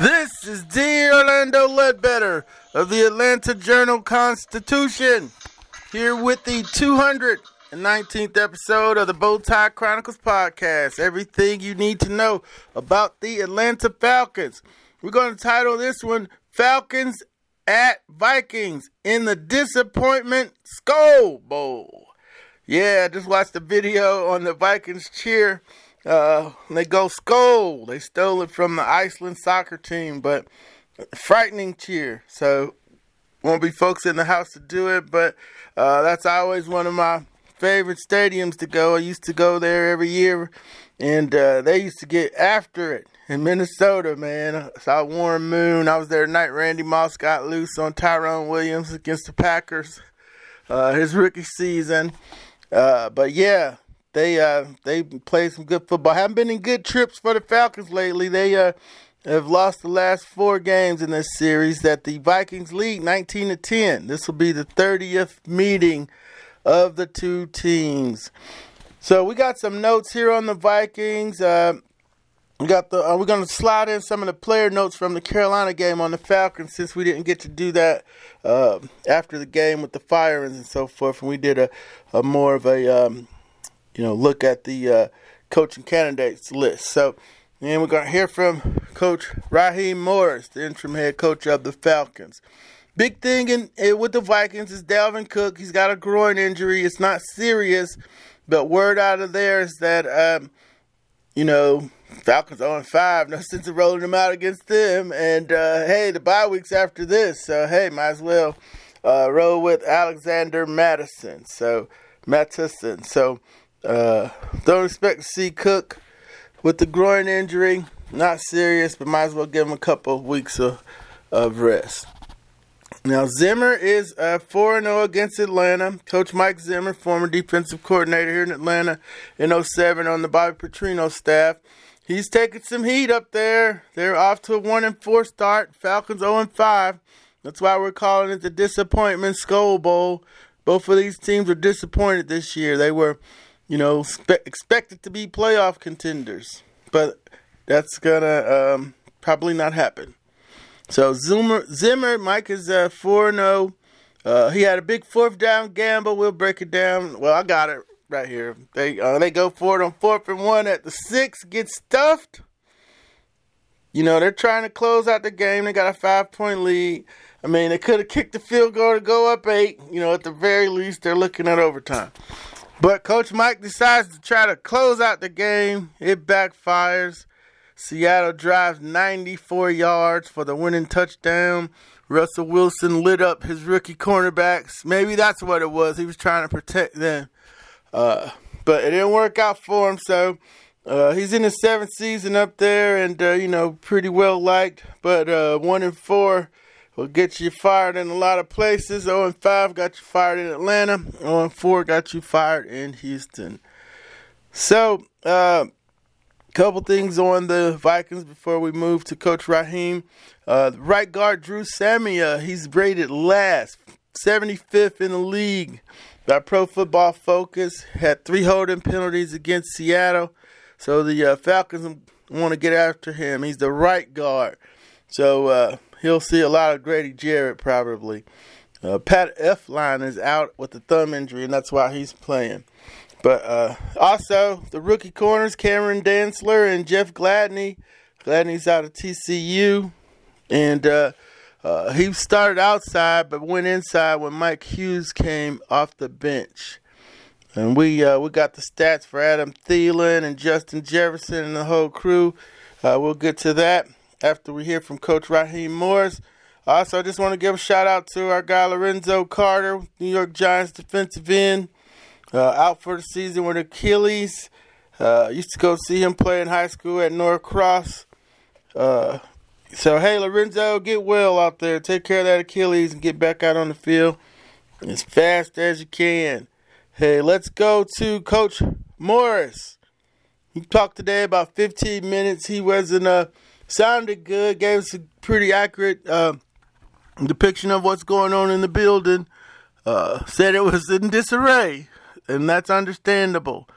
This is D. Orlando Ledbetter of the Atlanta Journal Constitution, here with the 219th episode of the Bowtie Chronicles podcast. Everything you need to know about the Atlanta Falcons. We're going to title this one Falcons at Vikings in the Disappointment Skull Bowl. Yeah, I just watched the video on the Vikings cheer uh, they go skull. They stole it from the Iceland soccer team, but frightening cheer. So won't be folks in the house to do it, but uh, that's always one of my favorite stadiums to go. I used to go there every year, and uh, they used to get after it in Minnesota, man. I saw Warren Moon. I was there tonight. Randy Moss got loose on Tyrone Williams against the Packers, uh, his rookie season. Uh, but yeah, they uh they played some good football. Haven't been in good trips for the Falcons lately. They uh have lost the last four games in this series that the Vikings lead 19 to 10. This will be the 30th meeting of the two teams. So we got some notes here on the Vikings. Uh, we got the uh, we're going to slide in some of the player notes from the Carolina game on the Falcons since we didn't get to do that uh, after the game with the firings and so forth, and we did a, a more of a um, you know, look at the uh, coaching candidates list. So, and we're going to hear from Coach Raheem Morris, the interim head coach of the Falcons. Big thing in, in, eh, with the Vikings is Dalvin Cook. He's got a groin injury. It's not serious, but word out of there is that, um, you know, Falcons on five. No sense of rolling them out against them. And uh, hey, the bye weeks after this, so hey, might as well uh, roll with Alexander Mattison. So Mattison. So uh, don't expect to see Cook with the groin injury. Not serious, but might as well give him a couple of weeks of, of rest. Now, Zimmer is uh, 4 0 against Atlanta. Coach Mike Zimmer, former defensive coordinator here in Atlanta in 07 on the Bobby Petrino staff. He's taking some heat up there. They're off to a 1 and 4 start. Falcons 0 and 5. That's why we're calling it the Disappointment Skull Bowl. Both of these teams are disappointed this year. They were you know, spe- expected to be playoff contenders, but that's gonna um, probably not happen. So Zimmer, Zimmer Mike is uh, four zero. Uh, he had a big fourth down gamble. We'll break it down. Well, I got it right here. They uh, they go for it on fourth and one at the six. Get stuffed. You know they're trying to close out the game. They got a five point lead. I mean, they could have kicked the field goal to go up eight. You know, at the very least, they're looking at overtime. But Coach Mike decides to try to close out the game. It backfires. Seattle drives 94 yards for the winning touchdown. Russell Wilson lit up his rookie cornerbacks. Maybe that's what it was. He was trying to protect them. Uh, but it didn't work out for him. So uh, he's in his seventh season up there and, uh, you know, pretty well liked. But uh, one and four will get you fired in a lot of places. 0 and 5 got you fired in Atlanta. 0 and 4 got you fired in Houston. So, a uh, couple things on the Vikings before we move to Coach Raheem. Uh, right guard Dru Samia, he's rated last, 75th in the league by Pro Football Focus. Had three holding penalties against Seattle. So the uh, Falcons want to get after him. He's the right guard. So uh, he'll see a lot of Grady Jarrett probably. Uh, Pat Elflein is out with a thumb injury, and that's why he's playing. But uh, also, the rookie corners, Cameron Dantzler and Jeff Gladney. Gladney's out of TCU. And uh, uh, he started outside but went inside when Mike Hughes came off the bench. And we uh, we got the stats for Adam Thielen and Justin Jefferson and the whole crew. Uh, we'll get to that after we hear from Coach Raheem Morris. Also, I just want to give a shout out to our guy Lorenzo Carter, New York Giants defensive end. uh, out for the season with Achilles. Uh, used to go see him play in high school at Norcross. Uh, so, hey, Lorenzo, get well out there. Take care of that Achilles and get back out on the field as fast as you can. Hey, let's go to Coach Morris. He talked today about 15 minutes. He wasn't uh, sounded good, gave us a pretty accurate uh, depiction of what's going on in the building. Uh, said it was in disarray, and that's understandable.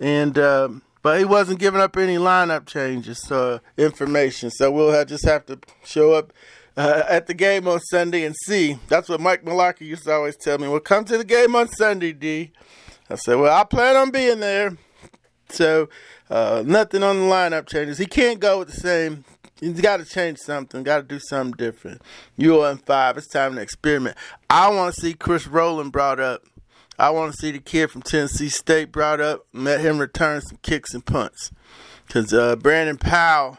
And um, but he wasn't giving up any lineup changes, uh, information. So we'll have, just have to show up uh, at the game on Sunday and see. That's what Mike Mularkey used to always tell me. Well, come to the game on Sunday, D. I said, well, I plan on being there. So uh, nothing on the lineup changes. He can't go with the same. He's got to change something. Got to do something different. You and five. It's time to experiment. I want to see Chris Rowland brought up. I want to see the kid from Tennessee State brought up. Let him return some kicks and punts. Because uh, Brandon Powell,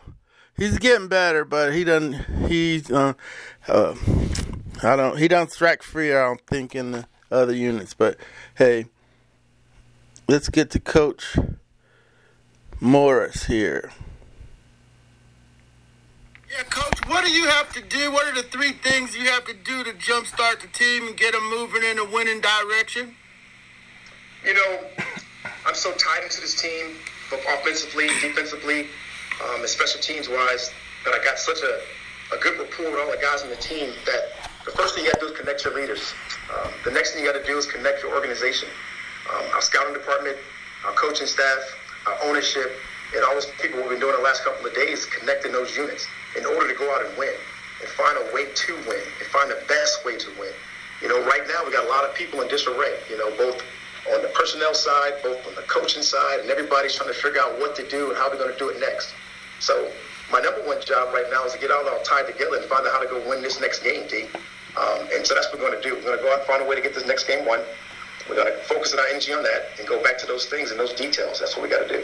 he's getting better, but he doesn't. He's uh, uh, I don't. He don't strike free. I don't think in the other units. But hey, let's get to Coach Morris here. Yeah, Coach, what do you have to do? What are the three things you have to do to jumpstart the team and get them moving in a winning direction? You know, I'm so tied into this team, both offensively, defensively, um, and special teams wise, that I got such a, a good rapport with all the guys on the team that the first thing you got to do is connect your leaders. Um, the next thing you got to do is connect your organization. Um, our scouting department, our coaching staff, our ownership, and all those people we've been doing the last couple of days connecting those units in order to go out and win and find a way to win and find the best way to win. You know, right now we got a lot of people in disarray, you know, both on the personnel side, both on the coaching side, and everybody's trying to figure out what to do and how they're going to do it next. So my number one job right now is to get all our tied together and find out how to go win this next game, D. Um, and so that's what we're going to do. We're going to go out and find a way to get this next game won. We're going to focus our energy on that and go back to those things and those details. That's what we got to do.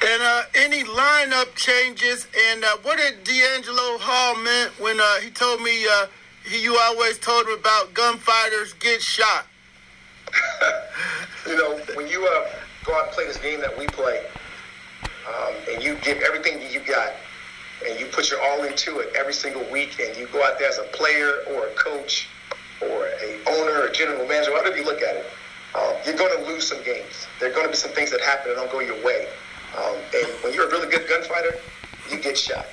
And uh, any lineup changes? And uh, what did DeAngelo Hall meant when uh, he told me uh, he, you always told him about gunfighters get shot? you know, when you uh, go out and play this game that we play, um, and you give everything that you got, and you put your all into it every single week, and you go out there as a player or a coach or a owner or general manager, whatever you look at it, um, you're going to lose some games. There are going to be some things that happen that don't go your way. Um, and when you're a really good gunfighter, you get shot.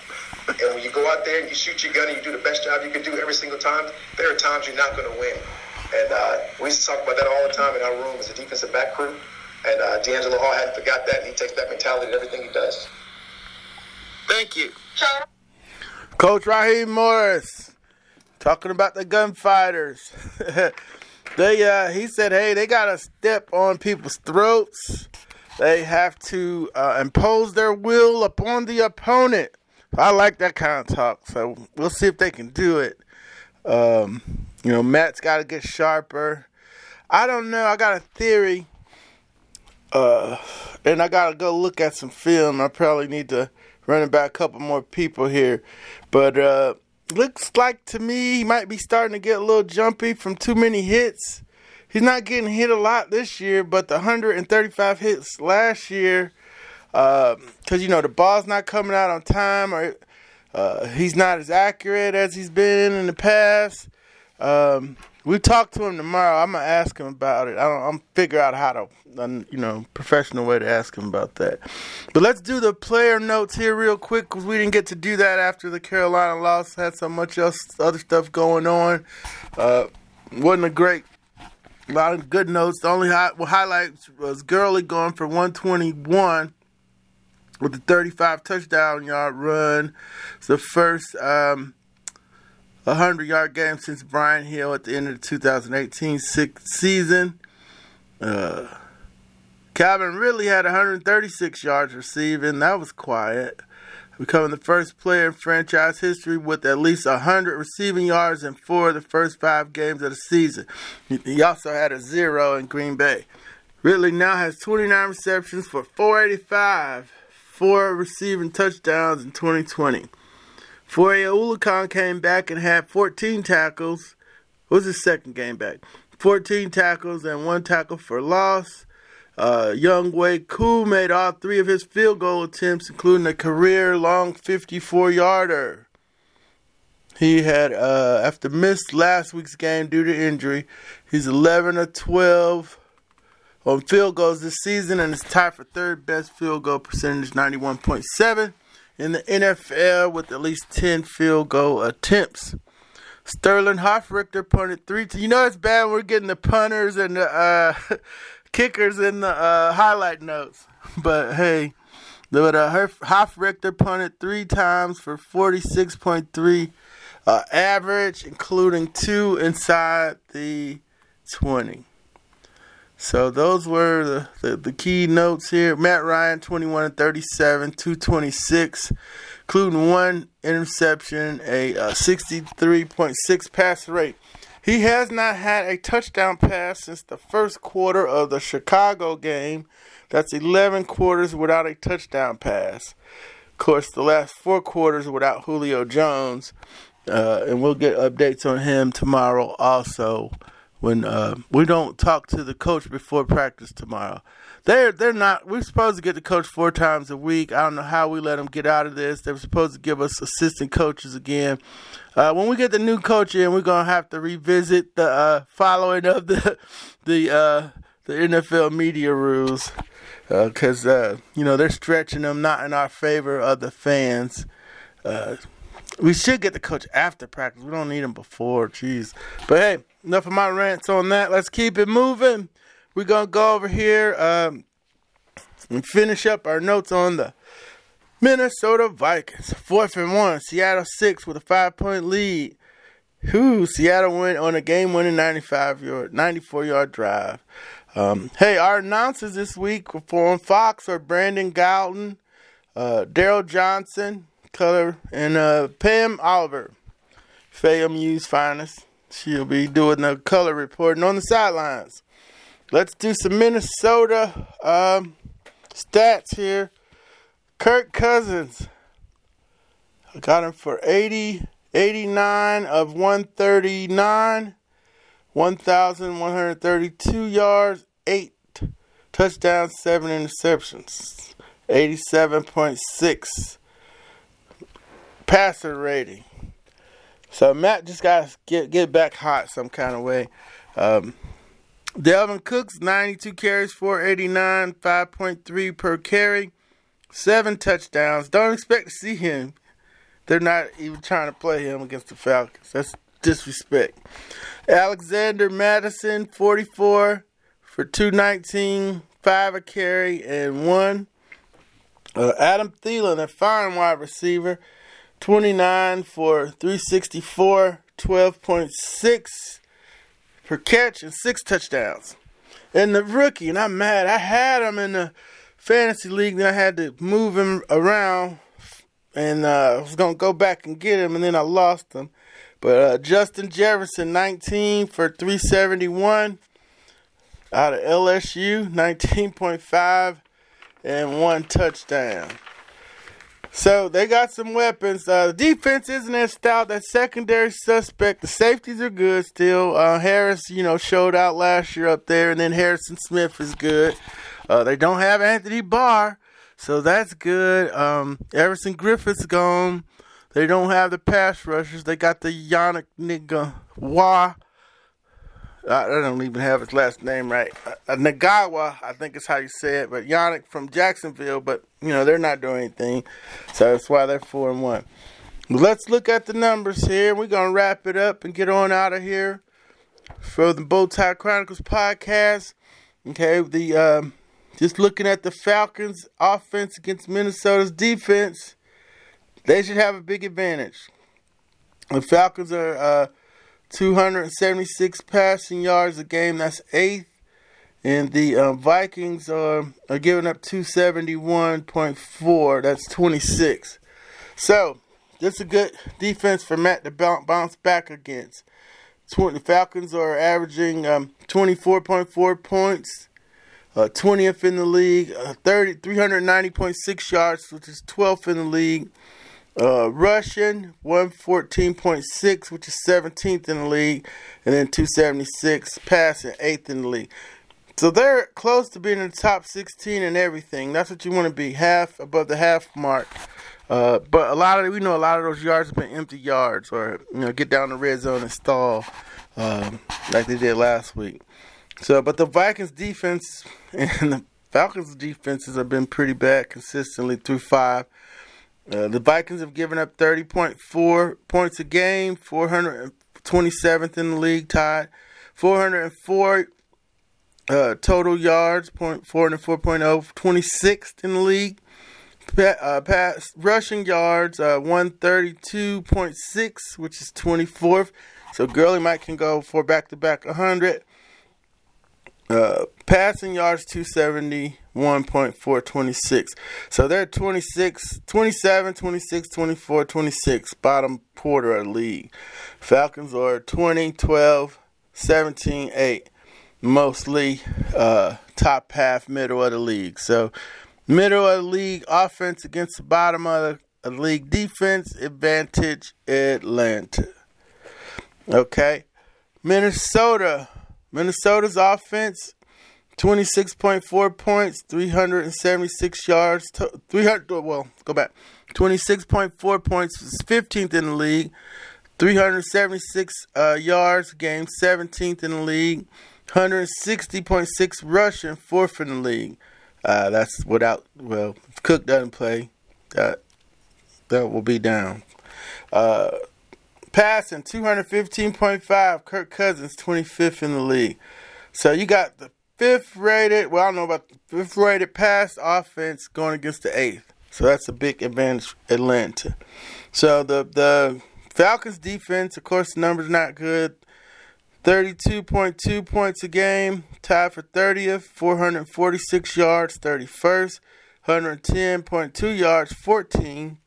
And when you go out there and you shoot your gun and you do the best job you can do every single time, there are times you're not going to win. And uh, we used to talk about that all the time in our room as a defensive back crew. And uh, DeAngelo Hall hadn't forgot that, and he takes that mentality to everything he does. Thank you. Coach Raheem Morris talking about the gunfighters. they uh, he said, hey, they gotta step on people's throats. They have to uh, impose their will upon the opponent. I like that kind of talk, so we'll see if they can do it. Um, you know, Matt's got to get sharper. I don't know. I got a theory, uh, and I got to go look at some film. I probably need to run back a couple more people here, but uh, looks like to me he might be starting to get a little jumpy from too many hits. He's not getting hit a lot this year, but the 135 hits last year, because uh, you know the ball's not coming out on time, or uh, he's not as accurate as he's been in the past. Um, we talk to him tomorrow. I'm gonna ask him about it. I don't. I'm figure out how to, you know, professional way to ask him about that. But let's do the player notes here real quick because we didn't get to do that after the Carolina loss. Had so much else, other stuff going on. Uh, wasn't a great a lot of good notes. The only high, well, highlights was Gurley going for 121 with the 35 touchdown yard run. It's the first um, 100 yard game since Brian Hill at the end of the 2018 season. Uh, Calvin Ridley had 136 yards receiving. That was quiet becoming the first player in franchise history with at least 100 receiving yards in four of the first five games of the season. He also had a zero in Green Bay. Ridley now has 29 receptions for 485, four receiving touchdowns in 2020. Foye Oluokun came back and had 14 tackles. It was his second game back. 14 tackles and one tackle for loss. Uh, Younghoe Koo made all three of his field goal attempts, including a career long 54 yarder. He had, uh, after missed last week's game due to injury, he's 11 of 12 on field goals this season and is tied for third best field goal percentage, 91.7 in the NFL with at least 10 field goal attempts. Sterling Hofrichter punted three. T- you know it's bad. We're getting the punters and the uh, kickers in the uh, highlight notes. But hey, but uh, Hofrichter punted three times for 46.3 uh, average, including two inside the 20. So those were the, the, the, key notes here. Matt Ryan, 21 and 37, 226, including one interception, a 63.6 pass rate. He has not had a touchdown pass since the first quarter of the Chicago game. That's 11 quarters without a touchdown pass. Of course, the last four quarters without Julio Jones. Uh, and we'll get updates on him tomorrow also when uh, we don't talk to the coach before practice tomorrow. They're they're not. We're supposed to get the coach four times a week. I don't know how we let them get out of this. They're supposed to give us assistant coaches again. Uh, when we get the new coach in, we're gonna have to revisit the uh, following of the the uh, the NFL media rules because uh, uh, you know they're stretching them not in our favor of the fans. We should get the coach after practice. We don't need him before. Jeez, but hey enough of my rants on that. Let's keep it moving. We're gonna go over here um, and finish up our notes on the Minnesota Vikings. Fourth and one. Seattle six with a five point lead. Who Seattle went on a game winning 95 yard, 94 yard drive. Um, hey, our announcers this week for Fox are Brandon Gaudin, uh, Daryl Johnston, color, and uh, Pam Oliver, FAMU's finest. She'll be doing the color reporting on the sidelines. Let's do some Minnesota um, stats here. Kirk Cousins. I got him for 80, 89 of 139, 1,132 yards, 8 touchdowns, 7 interceptions, 87.6 passer rating. So Matt just got to get get back hot some kind of way. Um, Dalvin Cook's 92 carries, 489, 5.3 per carry, seven touchdowns. Don't expect to see him. They're not even trying to play him against the Falcons. That's disrespect. Alexander Mattison, 44 for 219, five a carry, and one. Uh, Adam Thielen, a fine wide receiver, 29 for 364, 12.6 per catch, and six touchdowns. And the rookie, and I'm mad. I had him in the fantasy league, then I had to move him around, and uh, I was gonna go back and get him, and then I lost him. But uh, Justin Jefferson, 19 for 371 out of LSU, 19.5 and one touchdown. So they got some weapons. Uh, the defense isn't as stout. That secondary suspect. The safeties are good still. Uh, Harris, you know, showed out last year up there, and then Harrison Smith is good. Uh, they don't have Anthony Barr, so that's good. Um, Everson Griffen's gone. They don't have the pass rushers. They got the Yannick Nigga Wah I don't even have his last name right. Uh, Nagawa, I think is how you say it, but Yannick from Jacksonville. But you know they're not doing anything, so that's why they're four and one. Let's look at the numbers here. We're gonna wrap it up and get on out of here for the Bowtie Chronicles podcast. Okay, the um, just looking at the Falcons' offense against Minnesota's defense, they should have a big advantage. The Falcons are. Uh, 276 passing yards a game. That's eighth. And the um, Vikings are, are giving up 271.4. That's 26. So, this is a good defense for Matt to bounce back against. the Falcons are averaging um, 24.4 points, uh, 20th in the league, uh, 30, 390.6 yards, which is 12th in the league. Uh, rushing 114.6, which is 17th in the league, and then 276 passing, 8th in the league. So they're close to being in the top 16 and everything. That's what you want to be, half above the half mark. Uh, but a lot of we know a lot of those yards have been empty yards, or you know, get down the red zone and stall, um, like they did last week. So, but the Vikings defense and the Falcons defenses have been pretty bad consistently through five. Uh, the Vikings have given up 30.4 points a game, 427th in the league, tied. 404 uh, total yards, point 404.0, 26th in the league. Pa- uh, pass rushing yards, uh, 132.6, which is 24th. So Gurley might can go for back to back 100. Uh, passing yards 271.426. So they're 26, 27, 26, 24, 26, bottom quarter of the league. Falcons are 20, 12, 17, 8. Mostly uh, top half, middle of the league. So middle of the league offense against the bottom of the league defense, advantage Atlanta. Okay. Minnesota Minnesota's offense, 26.4 points, 376 yards, 300, well, go back. 26.4 points, 15th in the league, 376 uh, yards game, 17th in the league, 160.6 rushing, 4th in the league. Uh, that's without, well, Cook doesn't play, that, that will be down. Uh, Passing 215.5. Kirk Cousins 25th in the league. So you got the fifth rated. Well, I don't know about the fifth rated pass offense going against the eighth. So that's a big advantage Atlanta. So the the Falcons defense, of course, the numbers not good. 32.2 points a game, tied for 30th, 446 yards, 31st, 110.2 yards, 14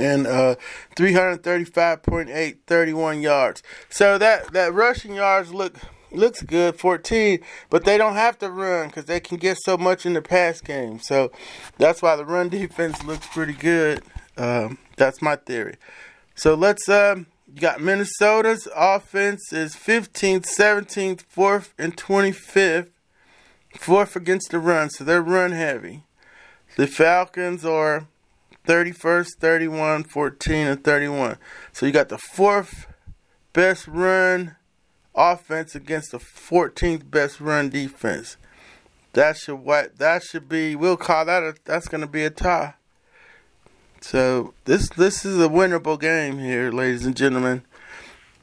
and uh, 335.8, 31 yards. So that, that rushing yards look looks good, 14, but they don't have to run because they can get so much in the pass game. So that's why the run defense looks pretty good. Um, that's my theory. So let's um, you got Minnesota's offense is 15th, 17th, 4th, and 25th. Fourth against the run, so they're run heavy. The Falcons are 31st, 31, 14, and 31. So you got the fourth best run offense against the 14th best run defense. That should what that should be. We'll call that a, that's going to be a tie. So this this is a winnable game here, ladies and gentlemen.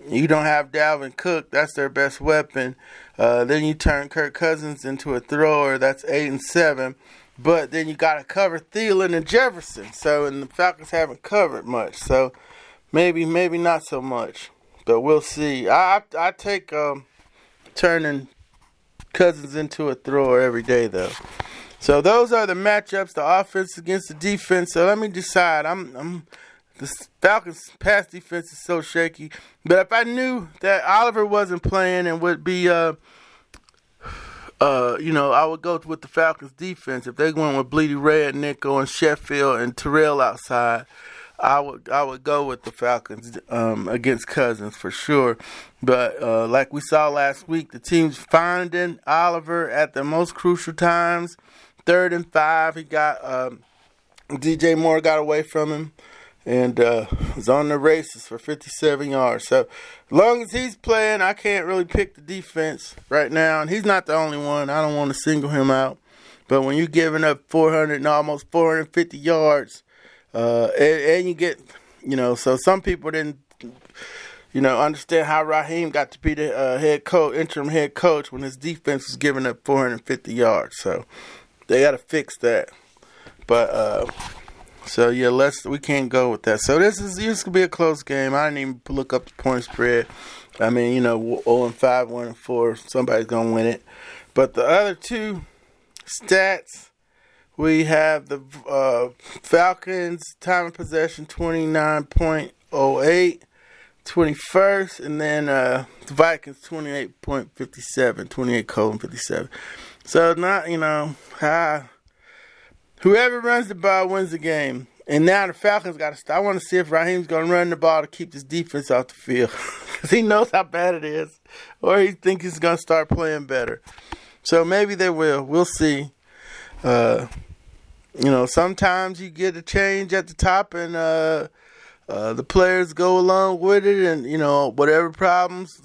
You don't have Dalvin Cook, that's their best weapon. Uh, then you turn Kirk Cousins into a thrower, that's eight and seven. But then you got to cover Thielen and Jefferson. So, and the Falcons haven't covered much. So, maybe, maybe not so much. But we'll see. I I, I take um, turning Cousins into a thrower every day, though. So those are the matchups: the offense against the defense. So let me decide. I'm, I'm the Falcons' pass defense is so shaky. But if I knew that Oliver wasn't playing and would be uh, uh, you know, I would go with the Falcons defense. If they went with Blidi Wreh, Nico, and Sheffield and Terrell outside, I would I would go with the Falcons um, against Cousins for sure. But uh, like we saw last week, the team's finding Oliver at the most crucial times. Third and five, he got um, DJ Moore got away from him and uh, was on the races for 57 yards. So, as long as he's playing, I can't really pick the defense right now. And he's not the only one. I don't want to single him out. But when you're giving up 400 and almost 450 yards, uh, and, and, you get, you know, so some people didn't, you know, understand how Raheem got to be the uh, head coach, interim head coach, when his defense was giving up 450 yards. So they got to fix that. But uh, so yeah, let's we can't go with that. So this is this could be a close game. I didn't even look up the point spread. I mean, you know, 0 and 5, 1 and 4, somebody's gonna win it. But the other two stats, we have the uh, Falcons time of possession 29.08, 21st, and then uh, the Vikings 28.57, 28 colon 57. So not you know high Whoever runs the ball wins the game. And now the Falcons got to start. I want to see if Raheem's going to run the ball to keep this defense off the field because he knows how bad it is, or he thinks he's going to start playing better. So maybe they will. We'll see. Uh, you know, sometimes you get a change at the top, and uh, uh, the players go along with it, and you know whatever problems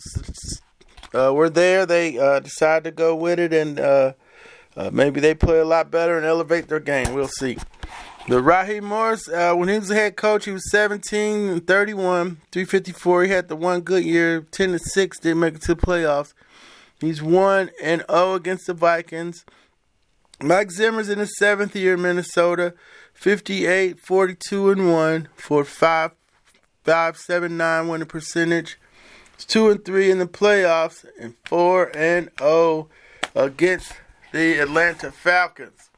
uh, were there, they uh, decide to go with it, and uh, maybe they play a lot better and elevate their game. We'll see. The Raheem Morris, uh, when he was the head coach, he was 17 and 31, 354. He had the one good year, 10 and 6, didn't make it to the playoffs. He's 1 and 0 against the Vikings. Mike Zimmer's in his seventh year in Minnesota, 58, 42 and 1 for 5, 579 winning percentage. It's 2 and 3 in the playoffs and 4 and 0 against the Atlanta Falcons.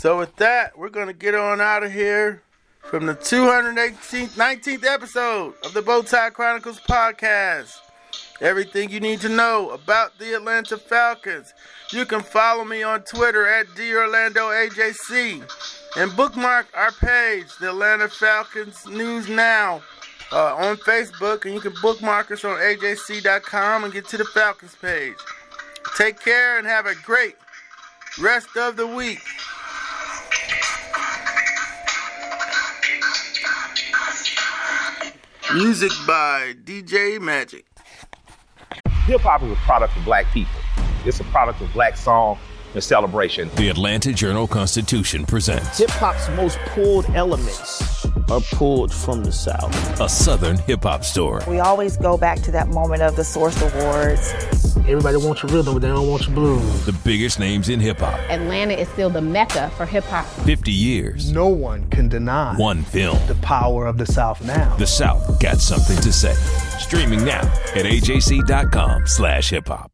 So with that, we're gonna get on out of here from the 218th, 19th episode of the Bowtie Chronicles podcast. Everything you need to know about the Atlanta Falcons. You can follow me on Twitter at DOrlandoAJC and bookmark our page, the Atlanta Falcons News Now, uh, on Facebook. And you can bookmark us on AJC.com and get to the Falcons page. Take care and have a great rest of the week. Music by DJ Magic. Hip hop is a product of black people. It's a product of black song and celebration. The Atlanta Journal Constitution presents Hip hop's most pulled elements are pulled from the South. a Southern hip hop story. We always go back to that moment of the Source Awards. Everybody wants your rhythm, but they don't want your blues. The biggest names in hip hop. Atlanta is still the mecca for hip hop. 50 years. No one can deny One film. the power of the South now. The South got something to say. Streaming now at AJC.com slash hip hop.